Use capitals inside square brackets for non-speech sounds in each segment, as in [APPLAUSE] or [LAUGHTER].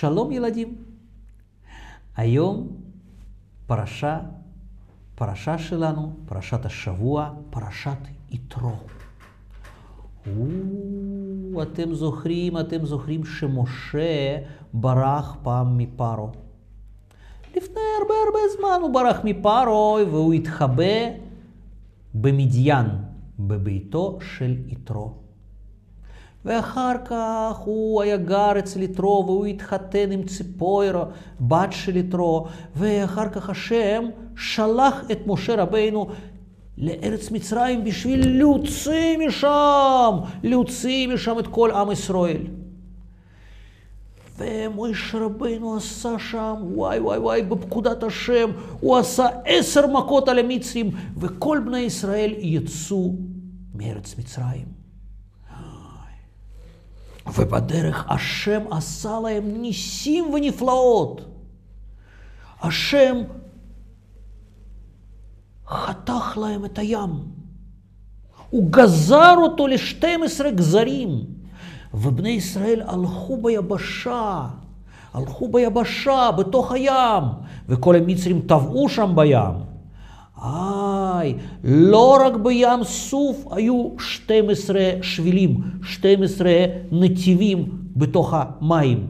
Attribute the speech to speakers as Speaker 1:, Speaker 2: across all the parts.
Speaker 1: שלום ילדים. היום פרשה, פרשה שלנו, פרשת השבוע, פרשת יתרו. אתם זוכרים, אתם זוכרים שמשה ברח פעם מפרו. לפני הרבה הרבה זמן הוא ברח מפרו והוא התחבא במדיין, בביתו של יתרו. ואחר כך הוא היה גר אצל יתרו והוא התחתן עם ציפוירה, בת של יתרו, ואחר כך השם שלח את משה רבינו לארץ מצרים בשביל להוציא משם, להוציא משם את כל עם ישראל. ומשה רבינו עשה שם, וואי וואי וואי, בפקודת השם, הוא עשה עשר מכות על המצרים, וכל בני ישראל יצאו מארץ מצרים. ובדרך השם עשה להם ניסים ונפלאות. השם חתך להם את הים. הוא גזר אותו ל-12 גזרים, ובני ישראל הלכו ביבשה, הלכו ביבשה, בתוך הים, וכל המצרים טבעו שם בים. איי, לא רק בים סוף היו 12 שבילים, 12 נתיבים בתוך המים.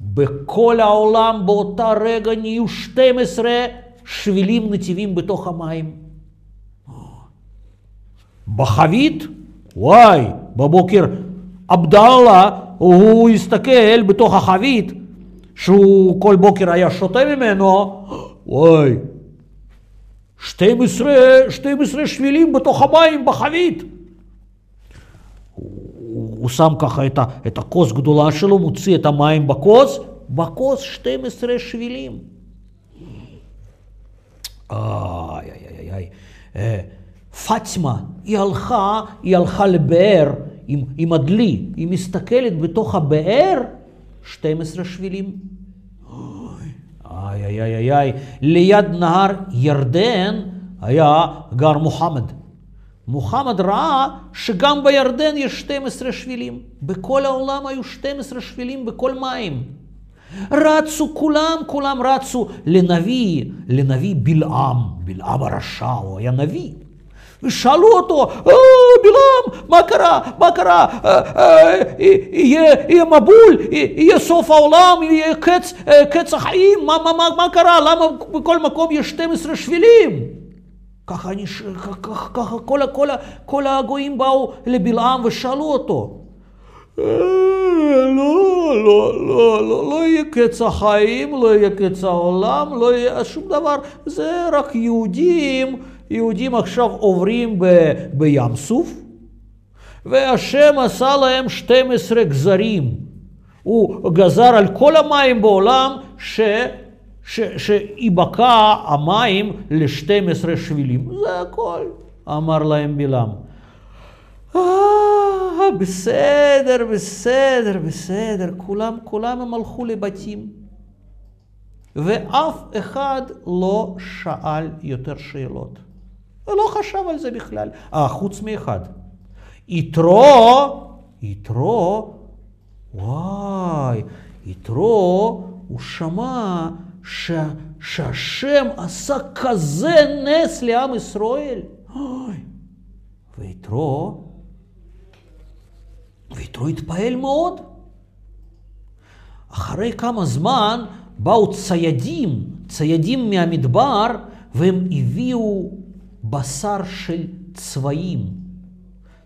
Speaker 1: בכל העולם באותה רגע נהיו 12 שבילים נתיבים בתוך המים. בחבית, וואי, בבוקר עבדאללה, הוא הסתכל בתוך החבית, שהוא כל בוקר היה שותה ממנו, וואי, 12, 12 שבילים בתוך המים בחבית. הוא, הוא שם ככה את, ה, את הכוס גדולה שלו, מוציא את המים בכוס, בכוס 12 שבילים. איי, איי, איי, איי. אה, פאטימה, היא הלכה, היא הלכה לבאר עם, עם הדלי, היא מסתכלת בתוך הבאר, 12 שבילים. איי, איי, איי, איי, ליד נהר ירדן היה גר מוחמד. מוחמד ראה שגם בירדן יש 12 שבילים. בכל העולם היו 12 שבילים בכל מים. רצו כולם, כולם רצו לנביא, לנביא בלעם, בלעם הרשע, הוא היה נביא. ושאלו אותו, אה, בלעם, מה קרה? מה קרה? אה, אה, יהיה מבול, יהיה סוף העולם, יהיה קץ, קץ החיים, מה, מה, מה, מה קרה? למה בכל מקום יש 12 שבילים? ככה, אני, ככה, ככה כל, כל, כל הגויים באו לבלעם ושאלו אותו. לא, לא, לא, לא, לא יהיה קץ החיים, לא יהיה קץ העולם, לא יהיה שום דבר, זה רק יהודים. יהודים עכשיו עוברים ב, בים סוף, והשם עשה להם 12 גזרים. הוא גזר על כל המים בעולם ש... שיבקע המים ל-12 שבילים. זה הכל, אמר להם בלעם. אה, בסדר, בסדר, בסדר, כולם, כולם הם הלכו לבתים. ואף אחד לא שאל יותר שאלות. ולא חשב על זה בכלל. אה, חוץ מאחד. יתרו, יתרו, וואי, יתרו, הוא שמע ש, שהשם עשה כזה נס לעם ישראל. אוי, ויתרו, ויתרו התפעל מאוד. אחרי כמה זמן באו ציידים, ציידים מהמדבר, והם הביאו בשר של צבעים.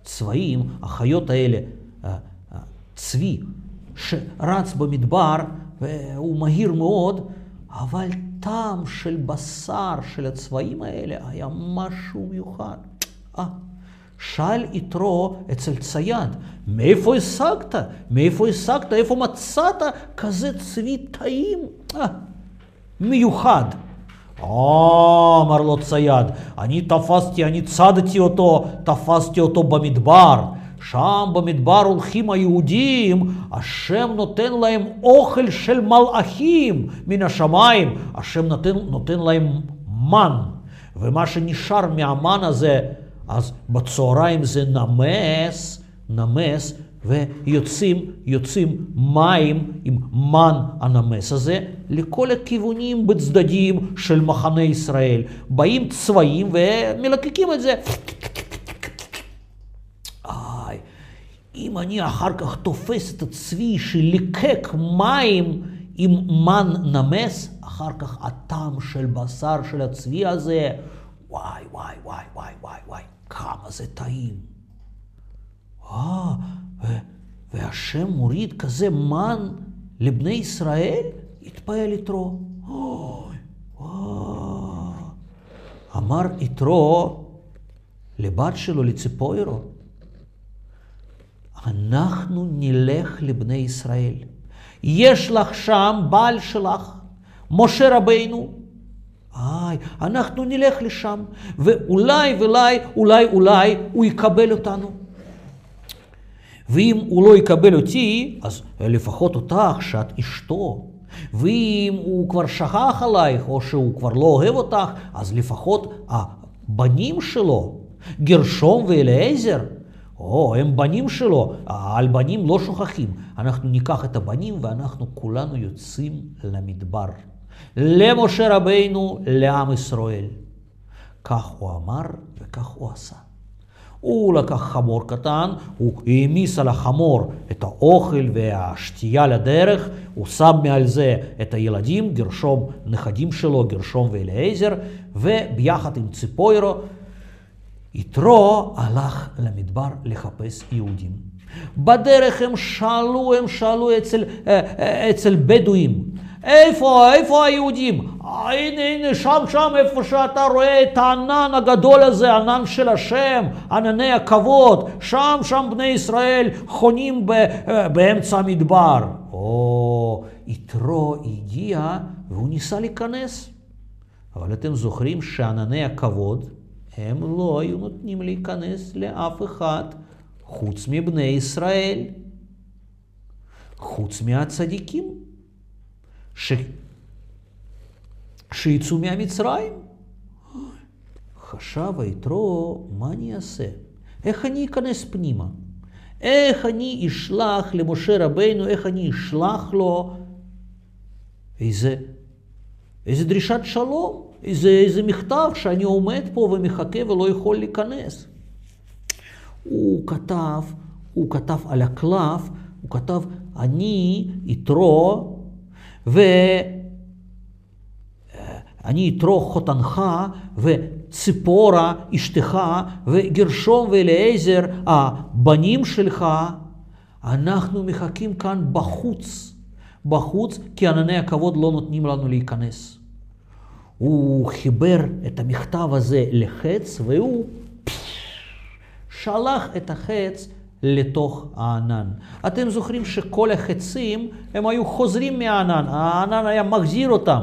Speaker 1: צבעים, החיות האלה, אה, אה, צבי, שרץ במדבר, והוא מהיר מאוד, אבל טעם של בשר של הצבעים האלה היה משהו מיוחד. אה, שאל יתרו אצל צייד, מאיפה השגת? מאיפה השגת? איפה מצאת כזה צבי טעים? אה, מיוחד. אמר לו צייד, אני תפסתי, אני צדתי אותו, תפסתי אותו במדבר. שם במדבר הולכים היהודים, השם נותן להם אוכל של מלאכים מן השמיים, השם נותן, נותן להם מן, ומה שנשאר מהמן הזה, אז בצהריים זה נמס, נמס ויוצאים יוצאים מים עם מן הנמס הזה לכל הכיוונים בצדדים של מחנה ישראל. באים צבעים ומלקקים את זה. אם אני אחר כך תופס את הצבי שליקק מים עם מן נמס, אחר כך הטעם של בשר של הצבי הזה, וואי, וואי, וואי, וואי, וואי, וואי, כמה זה טעים. אה, והשם מוריד כזה מן לבני ישראל? התפעל יתרו. אמר יתרו לבת שלו, לציפוירו, אנחנו נלך לבני ישראל. יש לך שם בעל שלך, משה רבינו. איי, אנחנו נלך לשם, ואולי ואולי, אולי אולי הוא יקבל אותנו. ואם הוא לא יקבל אותי, אז לפחות אותך, שאת אשתו. ואם הוא כבר שכח עלייך, או שהוא כבר לא אוהב אותך, אז לפחות הבנים שלו, גרשום ואליעזר, או, הם בנים שלו, על בנים לא שוכחים. אנחנו ניקח את הבנים ואנחנו כולנו יוצאים למדבר. למשה רבינו, לעם ישראל. כך הוא אמר וכך הוא עשה. הוא לקח חמור קטן, הוא העמיס על החמור את האוכל והשתייה לדרך, הוא שם מעל זה את הילדים, גרשום נכדים שלו, גרשום ואליעזר, וביחד עם ציפוירו, יתרו הלך למדבר לחפש יהודים. בדרך הם שאלו, הם שאלו אצל, אה, אה, אצל בדואים, איפה, איפה היהודים? הנה, הנה, שם, שם, איפה שאתה רואה את הענן הגדול הזה, ענן של השם, ענני הכבוד, שם, שם בני ישראל חונים ב, באמצע המדבר. או, יתרו הגיע והוא ניסה להיכנס. אבל אתם זוכרים שענני הכבוד, הם לא היו נותנים להיכנס לאף אחד חוץ מבני ישראל, חוץ מהצדיקים. ש... שיצאו מהמצרים. חשב היתרו, מה אני אעשה? איך אני אכנס פנימה? איך אני אשלח למשה רבינו, איך אני אשלח לו איזה, איזה דרישת שלום, איזה, איזה מכתב שאני עומד פה ומחכה ולא יכול להיכנס. הוא כתב, הוא כתב על הקלף, הוא כתב, אני יתרו ואני אתרו חותנך וציפורה אשתך וגרשום ואליעזר הבנים שלך, אנחנו מחכים כאן בחוץ, בחוץ, כי ענני הכבוד לא נותנים לנו להיכנס. הוא חיבר את המכתב הזה לחץ והוא שלח את החץ לתוך הענן. אתם זוכרים שכל החצים הם היו חוזרים מהענן, הענן היה מחזיר אותם.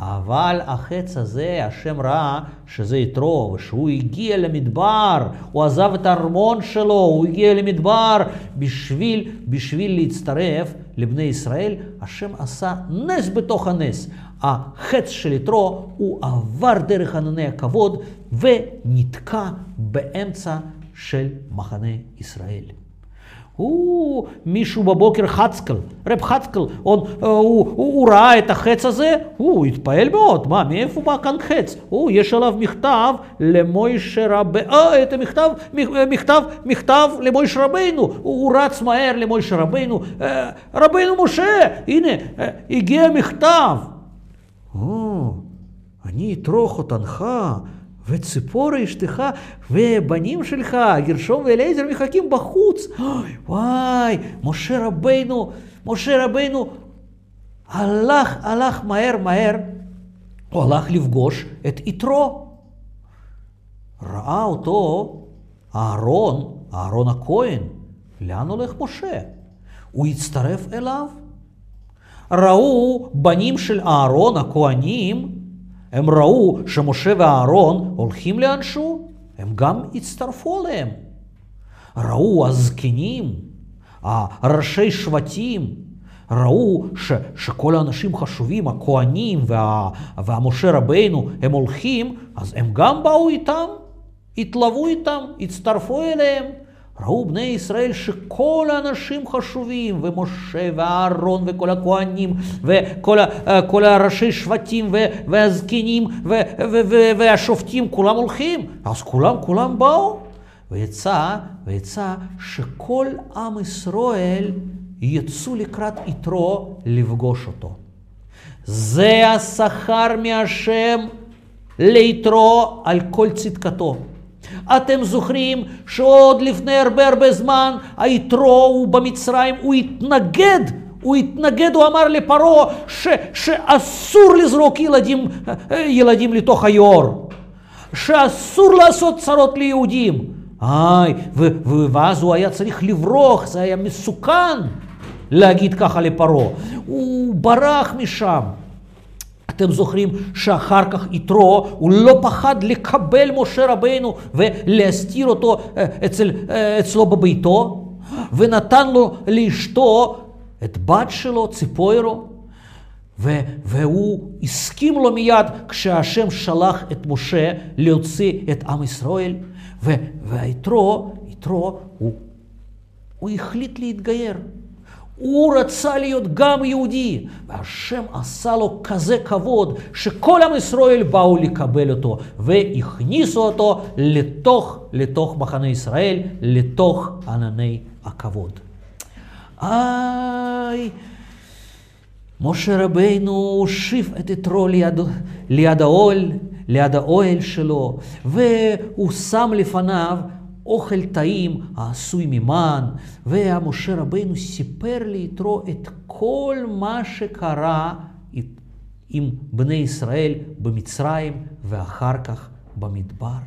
Speaker 1: אבל החץ הזה, השם ראה שזה יתרו, ושהוא הגיע למדבר, הוא עזב את הארמון שלו, הוא הגיע למדבר בשביל, בשביל להצטרף לבני ישראל, השם עשה נס בתוך הנס. החץ של יתרו, הוא עבר דרך ענני הכבוד ונתקע באמצע של מחנה ישראל. הוא, מישהו בבוקר חצקל, רב חצקל, הוא, הוא, הוא, הוא ראה את החץ הזה, הוא התפעל מאוד, מה, מאיפה בא כאן חץ? הוא, יש עליו מכתב למוישה רבינו, אה, את המכתב, מכתב, מכתב למוישה רבינו, הוא, הוא רץ מהר למוישה רבינו, אה, רבינו משה, הנה, אה, הגיע מכתב. או, אני אטרוך אותנך. וציפורה אשתך ובנים שלך, גרשום ואליעזר מחכים בחוץ. אוי, וואי, משה רבינו, משה רבינו הלך, הלך מהר מהר, הוא הלך לפגוש את יתרו. ראה אותו אהרון, אהרון הכהן, לאן הולך משה? הוא הצטרף אליו. ראו בנים של אהרון הכהנים הם ראו שמשה ואהרון הולכים לאנשהו, הם גם הצטרפו אליהם. ראו הזקנים, הראשי שבטים, ראו ש, שכל האנשים חשובים, הכהנים וה, והמשה רבינו, הם הולכים, אז הם גם באו איתם, התלוו איתם, הצטרפו אליהם. ראו בני ישראל שכל האנשים חשובים, ומשה ואהרון וכל הכהנים וכל כל הראשי שבטים והזקנים והשופטים, כולם הולכים. אז כולם, כולם באו. ויצא, ויצא שכל עם ישראל יצאו לקראת יתרו לפגוש אותו. זה השכר מהשם ליתרו על כל צדקתו. אתם זוכרים שעוד לפני הרבה הרבה זמן היתרו הוא במצרים, הוא התנגד, הוא התנגד, הוא אמר לפרעה שאסור לזרוק ילדים, ילדים לתוך היאור, שאסור לעשות צרות ליהודים. איי, ואז הוא היה צריך לברוח, זה היה מסוכן להגיד ככה לפרעה. הוא ברח משם. אתם זוכרים שאחר כך יתרו, הוא לא פחד לקבל משה רבינו ולהסתיר אותו אה, אצל, אה, אצלו בביתו, ונתן לו לאשתו את בת שלו, ציפוירו, ו- והוא הסכים לו מיד כשהשם שלח את משה להוציא את עם ישראל, ו- והיתרו, יתרו, הוא, הוא החליט להתגייר. הוא רצה להיות גם יהודי, והשם עשה לו כזה כבוד, שכל עם ישראל באו לקבל אותו, והכניסו אותו לתוך, לתוך מחנה ישראל, לתוך ענני הכבוד. איי, משה רבינו הושיב את יתרו ליד, ליד האוהל, ליד האוהל שלו, והוא שם לפניו אוכל טעים העשוי ממן, והמשה רבינו סיפר ליתרו את כל מה שקרה עם בני ישראל במצרים ואחר כך במדבר.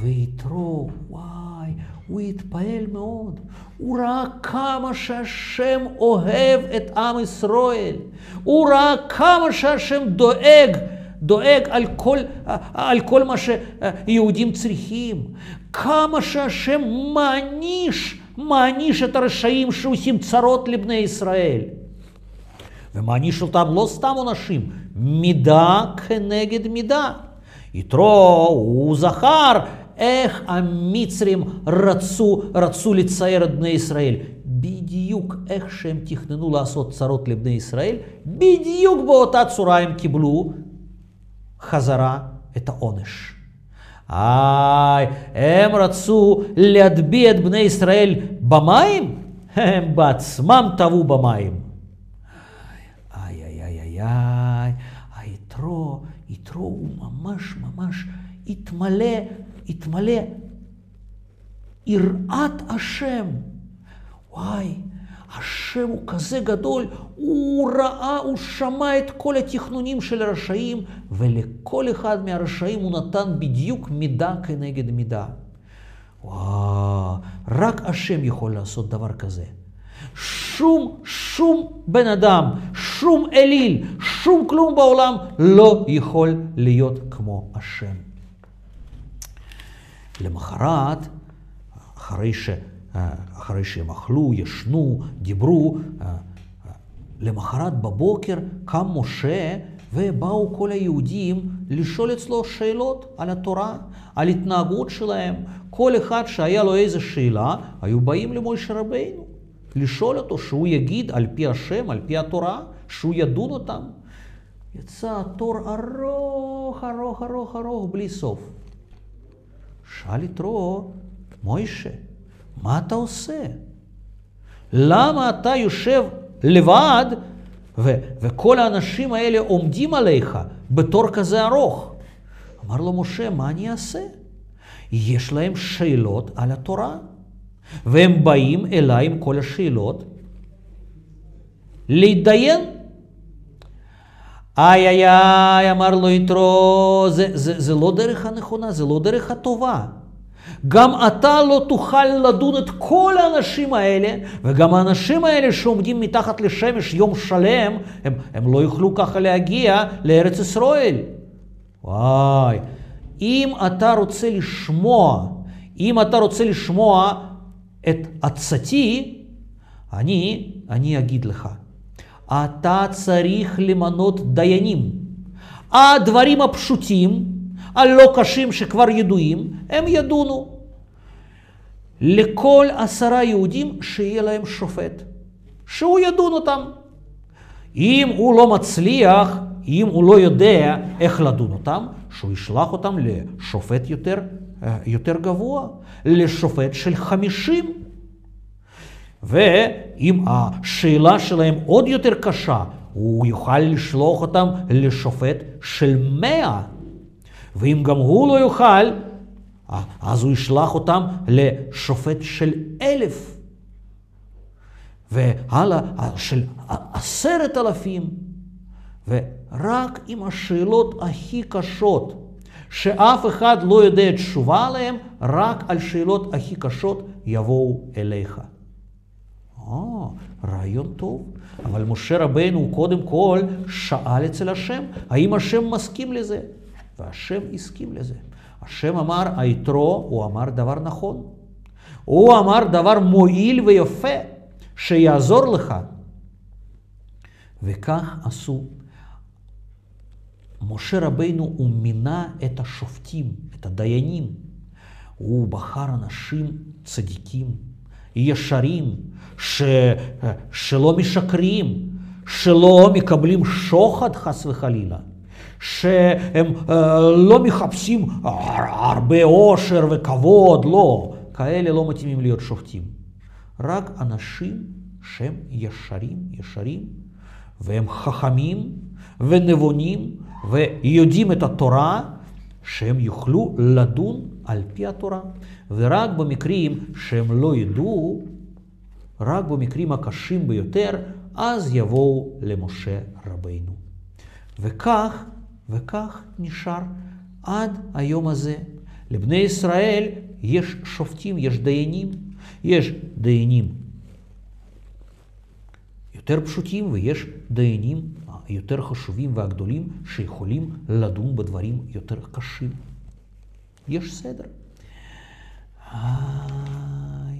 Speaker 1: ויתרו, וואי, הוא התפעל מאוד. הוא ראה כמה שהשם אוהב את עם ישראל. הוא ראה כמה שהשם דואג דואג על כל, על כל מה שיהודים צריכים. כמה שהשם מעניש, מעניש את הרשעים שעושים צרות לבני ישראל. ומעניש אותם לא סתם עונשים, מידה כנגד מידה. יתרו הוא זכר איך המצרים רצו, רצו לצייר את בני ישראל. בדיוק איך שהם תכננו לעשות צרות לבני ישראל, בדיוק באותה צורה הם קיבלו חזרה את העונש. איי, הם רצו להטביע את בני ישראל במים, הם בעצמם טבעו במים. איי, איי, איי, איי, איי, היתרו, יתרו הוא ממש השם הוא כזה גדול, הוא ראה, הוא שמע את כל התכנונים של הרשעים, ולכל אחד מהרשעים הוא נתן בדיוק מידה כנגד מידה. וואו, רק השם יכול לעשות דבר כזה. שום, שום בן אדם, שום אליל, שום כלום בעולם לא יכול להיות כמו השם. למחרת, אחרי ש... אחרי שהם אכלו, ישנו, דיברו. למחרת בבוקר קם משה ובאו כל היהודים לשאול אצלו שאלות על התורה, על התנהגות שלהם. כל אחד שהיה לו איזו שאלה, היו באים למשה רבינו לשאול אותו שהוא יגיד על פי השם, על פי התורה, שהוא ידון אותם. יצא תור ארוך, ארוך, ארוך, ארוך, בלי סוף. שאל יתרו, מוישה, מה אתה עושה? למה אתה יושב לבד ו- וכל האנשים האלה עומדים עליך בתור כזה ארוך? אמר לו משה, מה אני אעשה? יש להם שאלות על התורה, והם באים אליי עם כל השאלות להתדיין. איי איי איי, אמר לו יתרו, זה, זה, זה לא דרך הנכונה, זה לא דרך הטובה. גם אתה לא תוכל לדון את כל האנשים האלה, וגם האנשים האלה שעומדים מתחת לשמש יום שלם, הם, הם לא יוכלו ככה להגיע לארץ ישראל. וואי, אם אתה רוצה לשמוע, אם אתה רוצה לשמוע את עצתי, אני, אני אגיד לך, אתה צריך למנות דיינים. הדברים הפשוטים, הלא קשים שכבר ידועים, הם ידונו. לכל עשרה יהודים שיהיה להם שופט, שהוא ידון אותם. אם הוא לא מצליח, אם הוא לא יודע איך לדון אותם, שהוא ישלח אותם לשופט יותר, יותר גבוה, לשופט של חמישים. ואם השאלה שלהם עוד יותר קשה, הוא יוכל לשלוח אותם לשופט של מאה. ואם גם הוא לא יוכל, אז הוא ישלח אותם לשופט של אלף. והלאה, של עשרת אלפים. ורק עם השאלות הכי קשות, שאף אחד לא יודע תשובה עליהן, רק על שאלות הכי קשות יבואו אליך. אה, רעיון טוב. אבל משה רבנו קודם כל שאל אצל השם, האם השם מסכים לזה? והשם הסכים לזה. השם אמר, היתרו, הוא אמר דבר נכון. הוא אמר דבר מועיל ויפה, שיעזור לך. וכך עשו. משה רבנו, הוא מינה את השופטים, את הדיינים. הוא בחר אנשים צדיקים, ישרים, ש... שלא משקרים, שלא מקבלים שוחד חס וחלילה, שהם לא מחפשים הרבה עושר וכבוד, לא, כאלה לא מתאימים להיות שופטים. רק אנשים שהם ישרים, ישרים, והם חכמים ונבונים ויודעים את התורה, שהם יוכלו לדון על פי התורה. ורק במקרים שהם לא ידעו, רק במקרים הקשים ביותר, אז יבואו למשה רבינו. וכך, וכך נשאר עד היום הזה. לבני ישראל יש שופטים, יש דיינים. יש דיינים יותר פשוטים ויש דיינים יותר חשובים והגדולים שיכולים לדון בדברים יותר קשים. יש סדר. איי,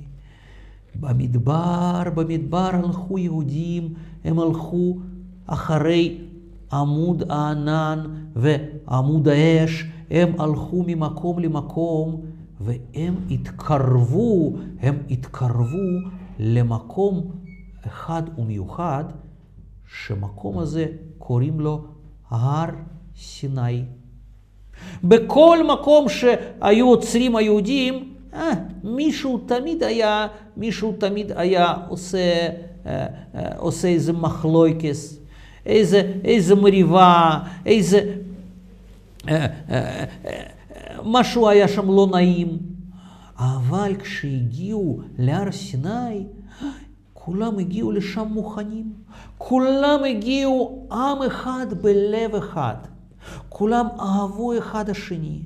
Speaker 1: במדבר, במדבר הלכו יהודים, הם הלכו אחרי עמוד הענן ועמוד האש, הם הלכו ממקום למקום והם התקרבו, הם התקרבו למקום אחד ומיוחד, שמקום הזה קוראים לו הר סיני. בכל מקום שהיו עוצרים היהודים, אה, מישהו תמיד היה, מישהו תמיד היה עושה, אה, אה, עושה איזה מחלויקס, איזה, איזה מריבה, איזה... אה, אה, אה, משהו היה שם לא נעים. אבל כשהגיעו להר סיני, כולם הגיעו לשם מוכנים. כולם הגיעו עם אחד בלב אחד. כולם אהבו אחד השני.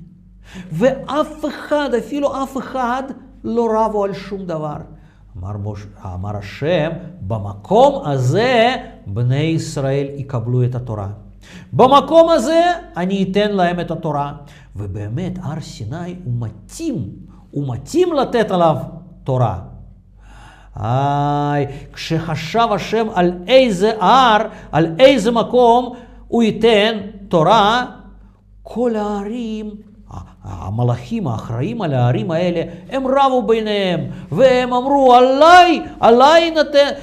Speaker 1: ואף אחד, אפילו אף אחד, לא רבו על שום דבר. אמר, מוש... אמר השם, במקום הזה בני ישראל יקבלו את התורה. במקום הזה אני אתן להם את התורה. ובאמת, הר סיני הוא מתאים, הוא מתאים לתת עליו תורה. איי, כשחשב השם על איזה הר, על איזה מקום הוא ייתן תורה, כל הערים, המלאכים האחראים על הערים האלה, הם רבו ביניהם, והם אמרו, עליי, עליי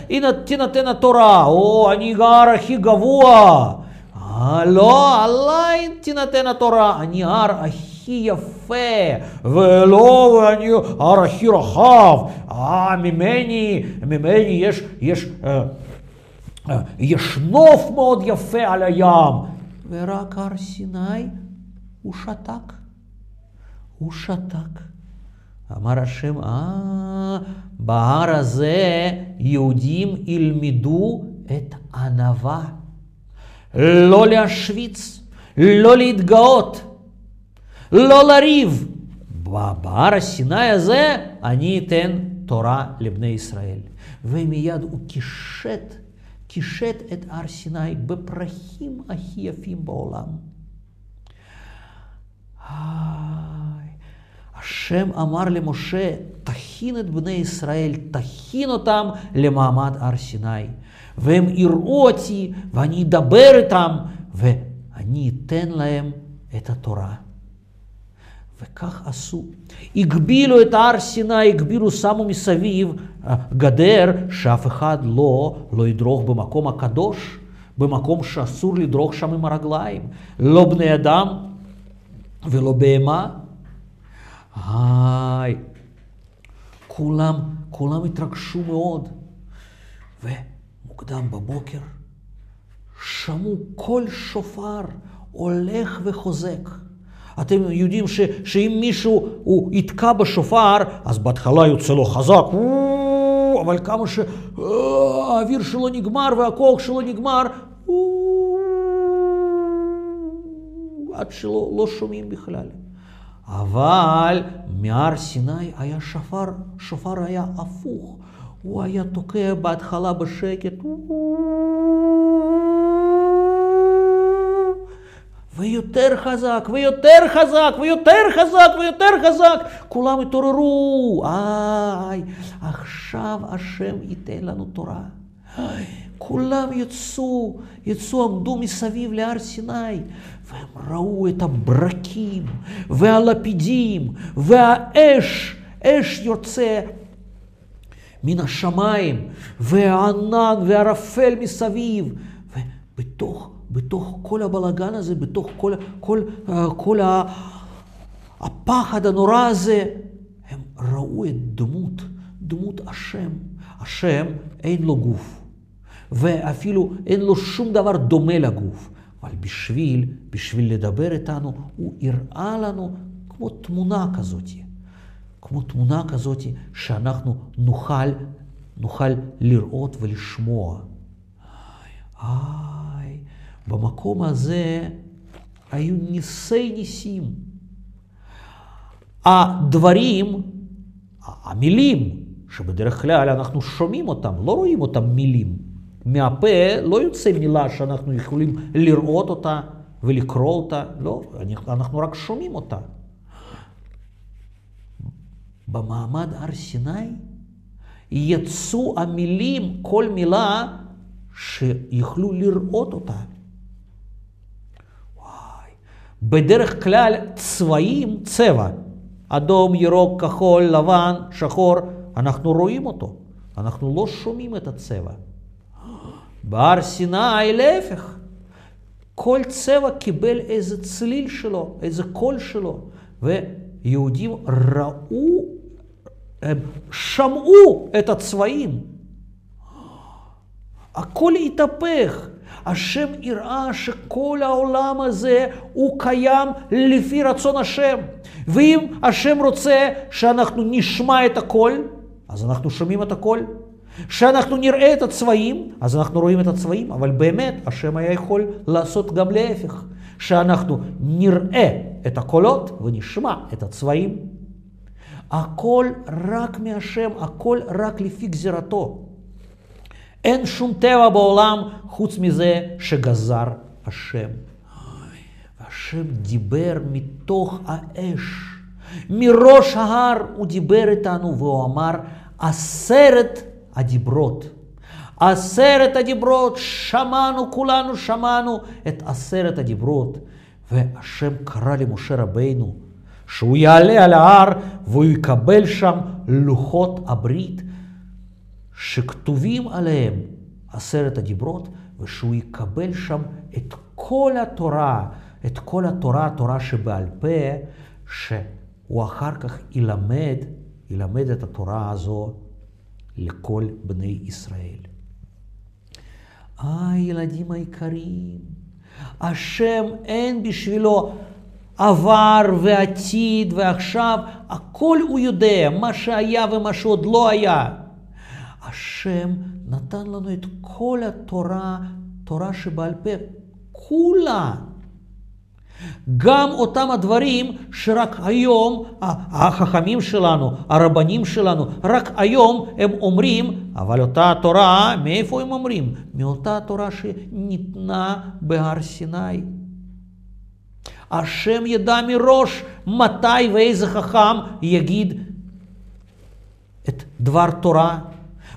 Speaker 1: ינתן, תינתן התורה, או אני גר הכי גבוה. אה, לא, עליי תינתן התורה, אני הר הכי יפה, ולא אני הר הכי רחב, אה, ממני, ממני יש, יש, אה, אה, יש נוף מאוד יפה על הים, ורק הר סיני הוא שתק. הוא שתק. אמר השם, אה, בהר הזה יהודים ילמדו את ענווה. לא להשוויץ, לא להתגאות, לא לריב. בהר הסיני הזה אני אתן תורה לבני ישראל. ומיד הוא קישט, קישט את הר סיני בפרחים הכי יפים בעולם. השם אמר למשה, תכין את בני ישראל, תכין אותם למעמד הר סיני. והם יראו אותי, ואני אדבר איתם, ואני אתן להם את התורה. וכך עשו. הגבילו את הר סיני, הגבילו, שמו מסביב גדר שאף אחד לא, לא ידרוך במקום הקדוש, במקום שאסור לדרוך שם עם הרגליים. לא בני אדם ולא בהמה. היי, כולם, כולם התרגשו מאוד. ומוקדם בבוקר שמעו קול שופר הולך וחוזק. אתם יודעים ש, שאם מישהו הוא יתקע בשופר, אז בהתחלה יוצא לו חזק, אבל כמה שהאוויר שלו נגמר והכוח שלו נגמר, עד שלא לא שומעים בכלל. אבל מהר סיני היה שופר, שופר היה הפוך. הוא היה תוקע בהתחלה בשקט. ויותר חזק, ויותר חזק, ויותר חזק, ויותר חזק. כולם התעוררו. איי, עכשיו השם ייתן לנו תורה. כולם יצאו, יצאו, עמדו מסביב להר סיני, והם ראו את הברקים, והלפידים, והאש, אש יוצא מן השמיים, והענן והערפל מסביב, ובתוך בתוך כל הבלגן הזה, בתוך כל, כל, כל הפחד הנורא הזה, הם ראו את דמות, דמות השם. השם אין לו גוף, ואפילו אין לו שום דבר דומה לגוף. אבל בשביל, בשביל לדבר איתנו, הוא הראה לנו כמו תמונה כזאת. כמו תמונה כזאת שאנחנו נוכל, נוכל לראות ולשמוע. איי, במקום הזה היו ניסי ניסים. הדברים, המילים, שבדרך כלל אנחנו שומעים אותם, לא רואים אותם מילים. מהפה לא יוצא מילה שאנחנו יכולים לראות אותה ולקרוא אותה, לא, אנחנו רק שומעים אותה. במעמד הר סיני יצאו המילים, כל מילה שיכלו לראות אותה. וואי. בדרך כלל צבעים, צבע, אדום, ירוק, כחול, לבן, שחור, אנחנו רואים אותו, אנחנו לא שומעים את הצבע. בהר סיני להפך, כל צבע קיבל איזה צליל שלו, איזה קול שלו, ויהודים ראו הם שמעו את הצבעים. הכל התהפך. השם הראה שכל העולם הזה הוא קיים לפי רצון השם. ואם השם רוצה שאנחנו נשמע את הכל, אז אנחנו שומעים את הכל. שאנחנו נראה את הצבעים, אז אנחנו רואים את הצבעים, אבל באמת השם היה יכול לעשות גם להפך, שאנחנו נראה את הקולות ונשמע את הצבעים. הכל רק מהשם, הכל רק לפי גזירתו. אין שום טבע בעולם חוץ מזה שגזר השם. והשם דיבר מתוך האש. מראש ההר הוא דיבר איתנו והוא אמר עשרת הדיברות. עשרת הדיברות, שמענו, כולנו שמענו את עשרת הדיברות. והשם קרא למשה רבינו שהוא יעלה על ההר והוא יקבל שם לוחות הברית שכתובים עליהם עשרת הדיברות, ושהוא יקבל שם את כל התורה, את כל התורה, התורה שבעל פה, שהוא אחר כך ילמד, ילמד את התורה הזו לכל בני ישראל. אה, ילדים היקרים, השם אין בשבילו עבר ועתיד ועכשיו, הכל הוא יודע, מה שהיה ומה שעוד לא היה. השם נתן לנו את כל התורה, תורה שבעל פה, כולה. גם אותם הדברים שרק היום החכמים שלנו, הרבנים שלנו, רק היום הם אומרים, אבל אותה תורה, מאיפה הם אומרים? מאותה תורה שניתנה בהר סיני. השם ידע מראש מתי ואיזה חכם יגיד את דבר תורה.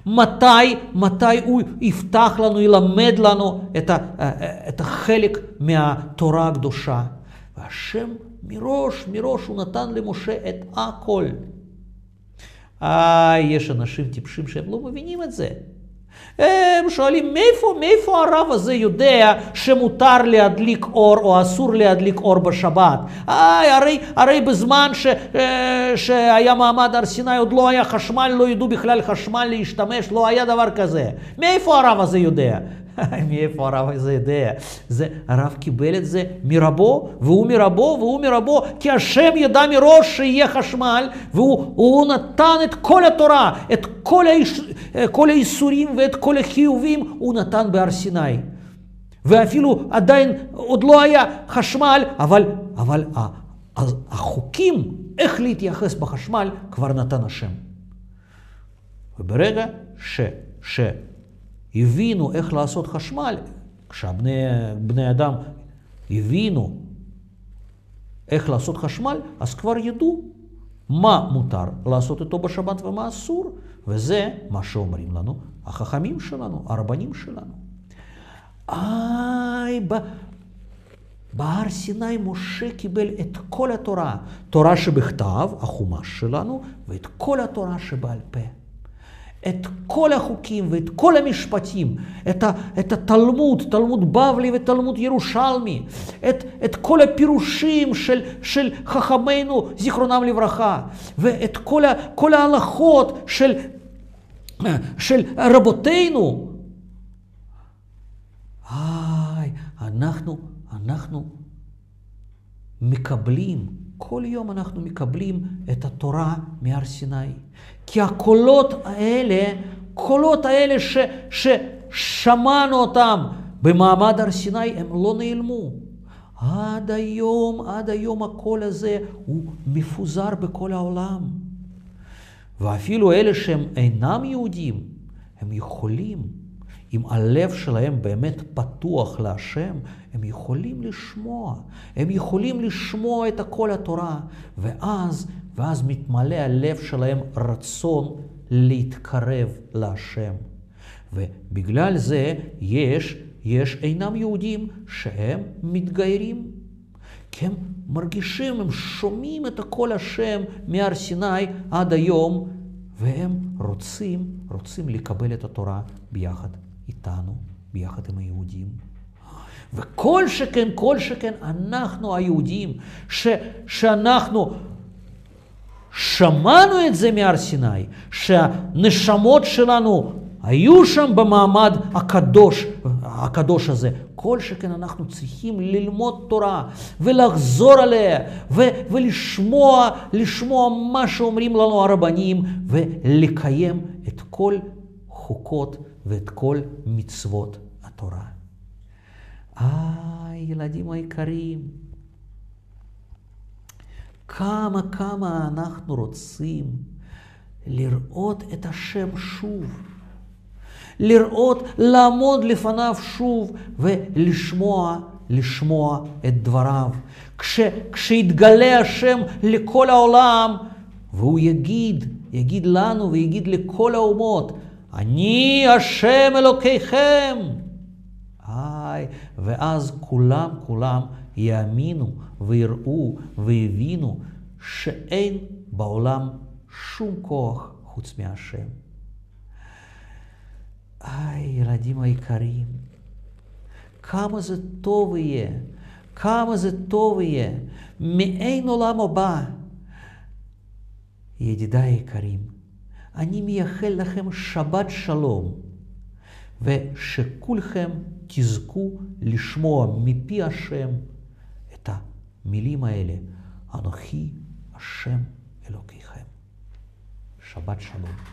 Speaker 1: מתי, מתי הוא יפתח לנו, ילמד לנו את, ה, את החלק מהתורה הקדושה. והשם מראש, מראש הוא נתן למשה את הכל. אה, יש אנשים טיפשים שהם לא מבינים את זה. הם שואלים, מאיפה, מאיפה הרב הזה יודע שמותר להדליק אור או אסור להדליק אור בשבת? איי, הרי, הרי בזמן ש, שהיה מעמד הר סיני עוד לא היה חשמל, לא ידעו בכלל חשמל להשתמש, לא היה דבר כזה. מאיפה הרב הזה יודע? [LAUGHS] מאיפה הרב הזה יודע? זה, הרב קיבל את זה מרבו, והוא מרבו, והוא מרבו, כי השם ידע מראש שיהיה חשמל, והוא נתן את כל התורה, את כל, היש, כל האיסורים ואת כל החיובים, הוא נתן בהר סיני. ואפילו עדיין עוד לא היה חשמל, אבל, אבל החוקים, איך להתייחס בחשמל, כבר נתן השם. וברגע ש... ש הבינו איך לעשות חשמל, כשהבני אדם הבינו איך לעשות חשמל, אז כבר ידעו מה מותר לעשות איתו בשבת ומה אסור, וזה מה שאומרים לנו החכמים שלנו, הרבנים שלנו. איי, ב... בהר סיני משה קיבל את כל התורה, תורה שבכתב, החומש שלנו, ואת כל התורה שבעל פה. את כל החוקים ואת כל המשפטים, את, ה, את התלמוד, תלמוד בבלי ותלמוד ירושלמי, את, את כל הפירושים של, של חכמינו, זיכרונם לברכה, ואת כל, ה, כל ההלכות של, של רבותינו. איי, אנחנו, אנחנו מקבלים כל יום אנחנו מקבלים את התורה מהר סיני. כי הקולות האלה, קולות האלה ש, ששמענו אותם במעמד הר סיני, הם לא נעלמו. עד היום, עד היום הקול הזה הוא מפוזר בכל העולם. ואפילו אלה שהם אינם יהודים, הם יכולים אם הלב שלהם באמת פתוח להשם, הם יכולים לשמוע. הם יכולים לשמוע את כל התורה, ואז, ואז מתמלא הלב שלהם רצון להתקרב להשם. ובגלל זה יש, יש אינם יהודים שהם מתגיירים. כי הם מרגישים, הם שומעים את הקול השם מהר סיני עד היום, והם רוצים, רוצים לקבל את התורה ביחד איתנו, ביחד עם היהודים. וכל שכן, כל שכן, אנחנו היהודים, ש, שאנחנו שמענו את זה מהר סיני, שהנשמות שלנו היו שם במעמד הקדוש, הקדוש הזה. כל שכן אנחנו צריכים ללמוד תורה ולחזור עליה ו- ולשמוע לשמוע מה שאומרים לנו הרבנים ולקיים את כל חוקות ואת כל מצוות התורה. אה, ילדים היקרים, כמה כמה אנחנו רוצים לראות את השם שוב. לראות, לעמוד לפניו שוב ולשמוע, לשמוע את דבריו. כש, כשיתגלה השם לכל העולם, והוא יגיד, יגיד לנו ויגיד לכל האומות, אני השם אלוקיכם. היי, ואז כולם, כולם יאמינו ויראו ויבינו שאין בעולם שום כוח חוץ מהשם. איי, ילדים היקרים, כמה זה טוב יהיה, כמה זה טוב יהיה, מאין עולם הבא. ידידיי היקרים, אני מייחל לכם שבת שלום, ושכולכם תזכו לשמוע מפי השם את המילים האלה, אנוכי השם אלוקיכם. שבת שלום.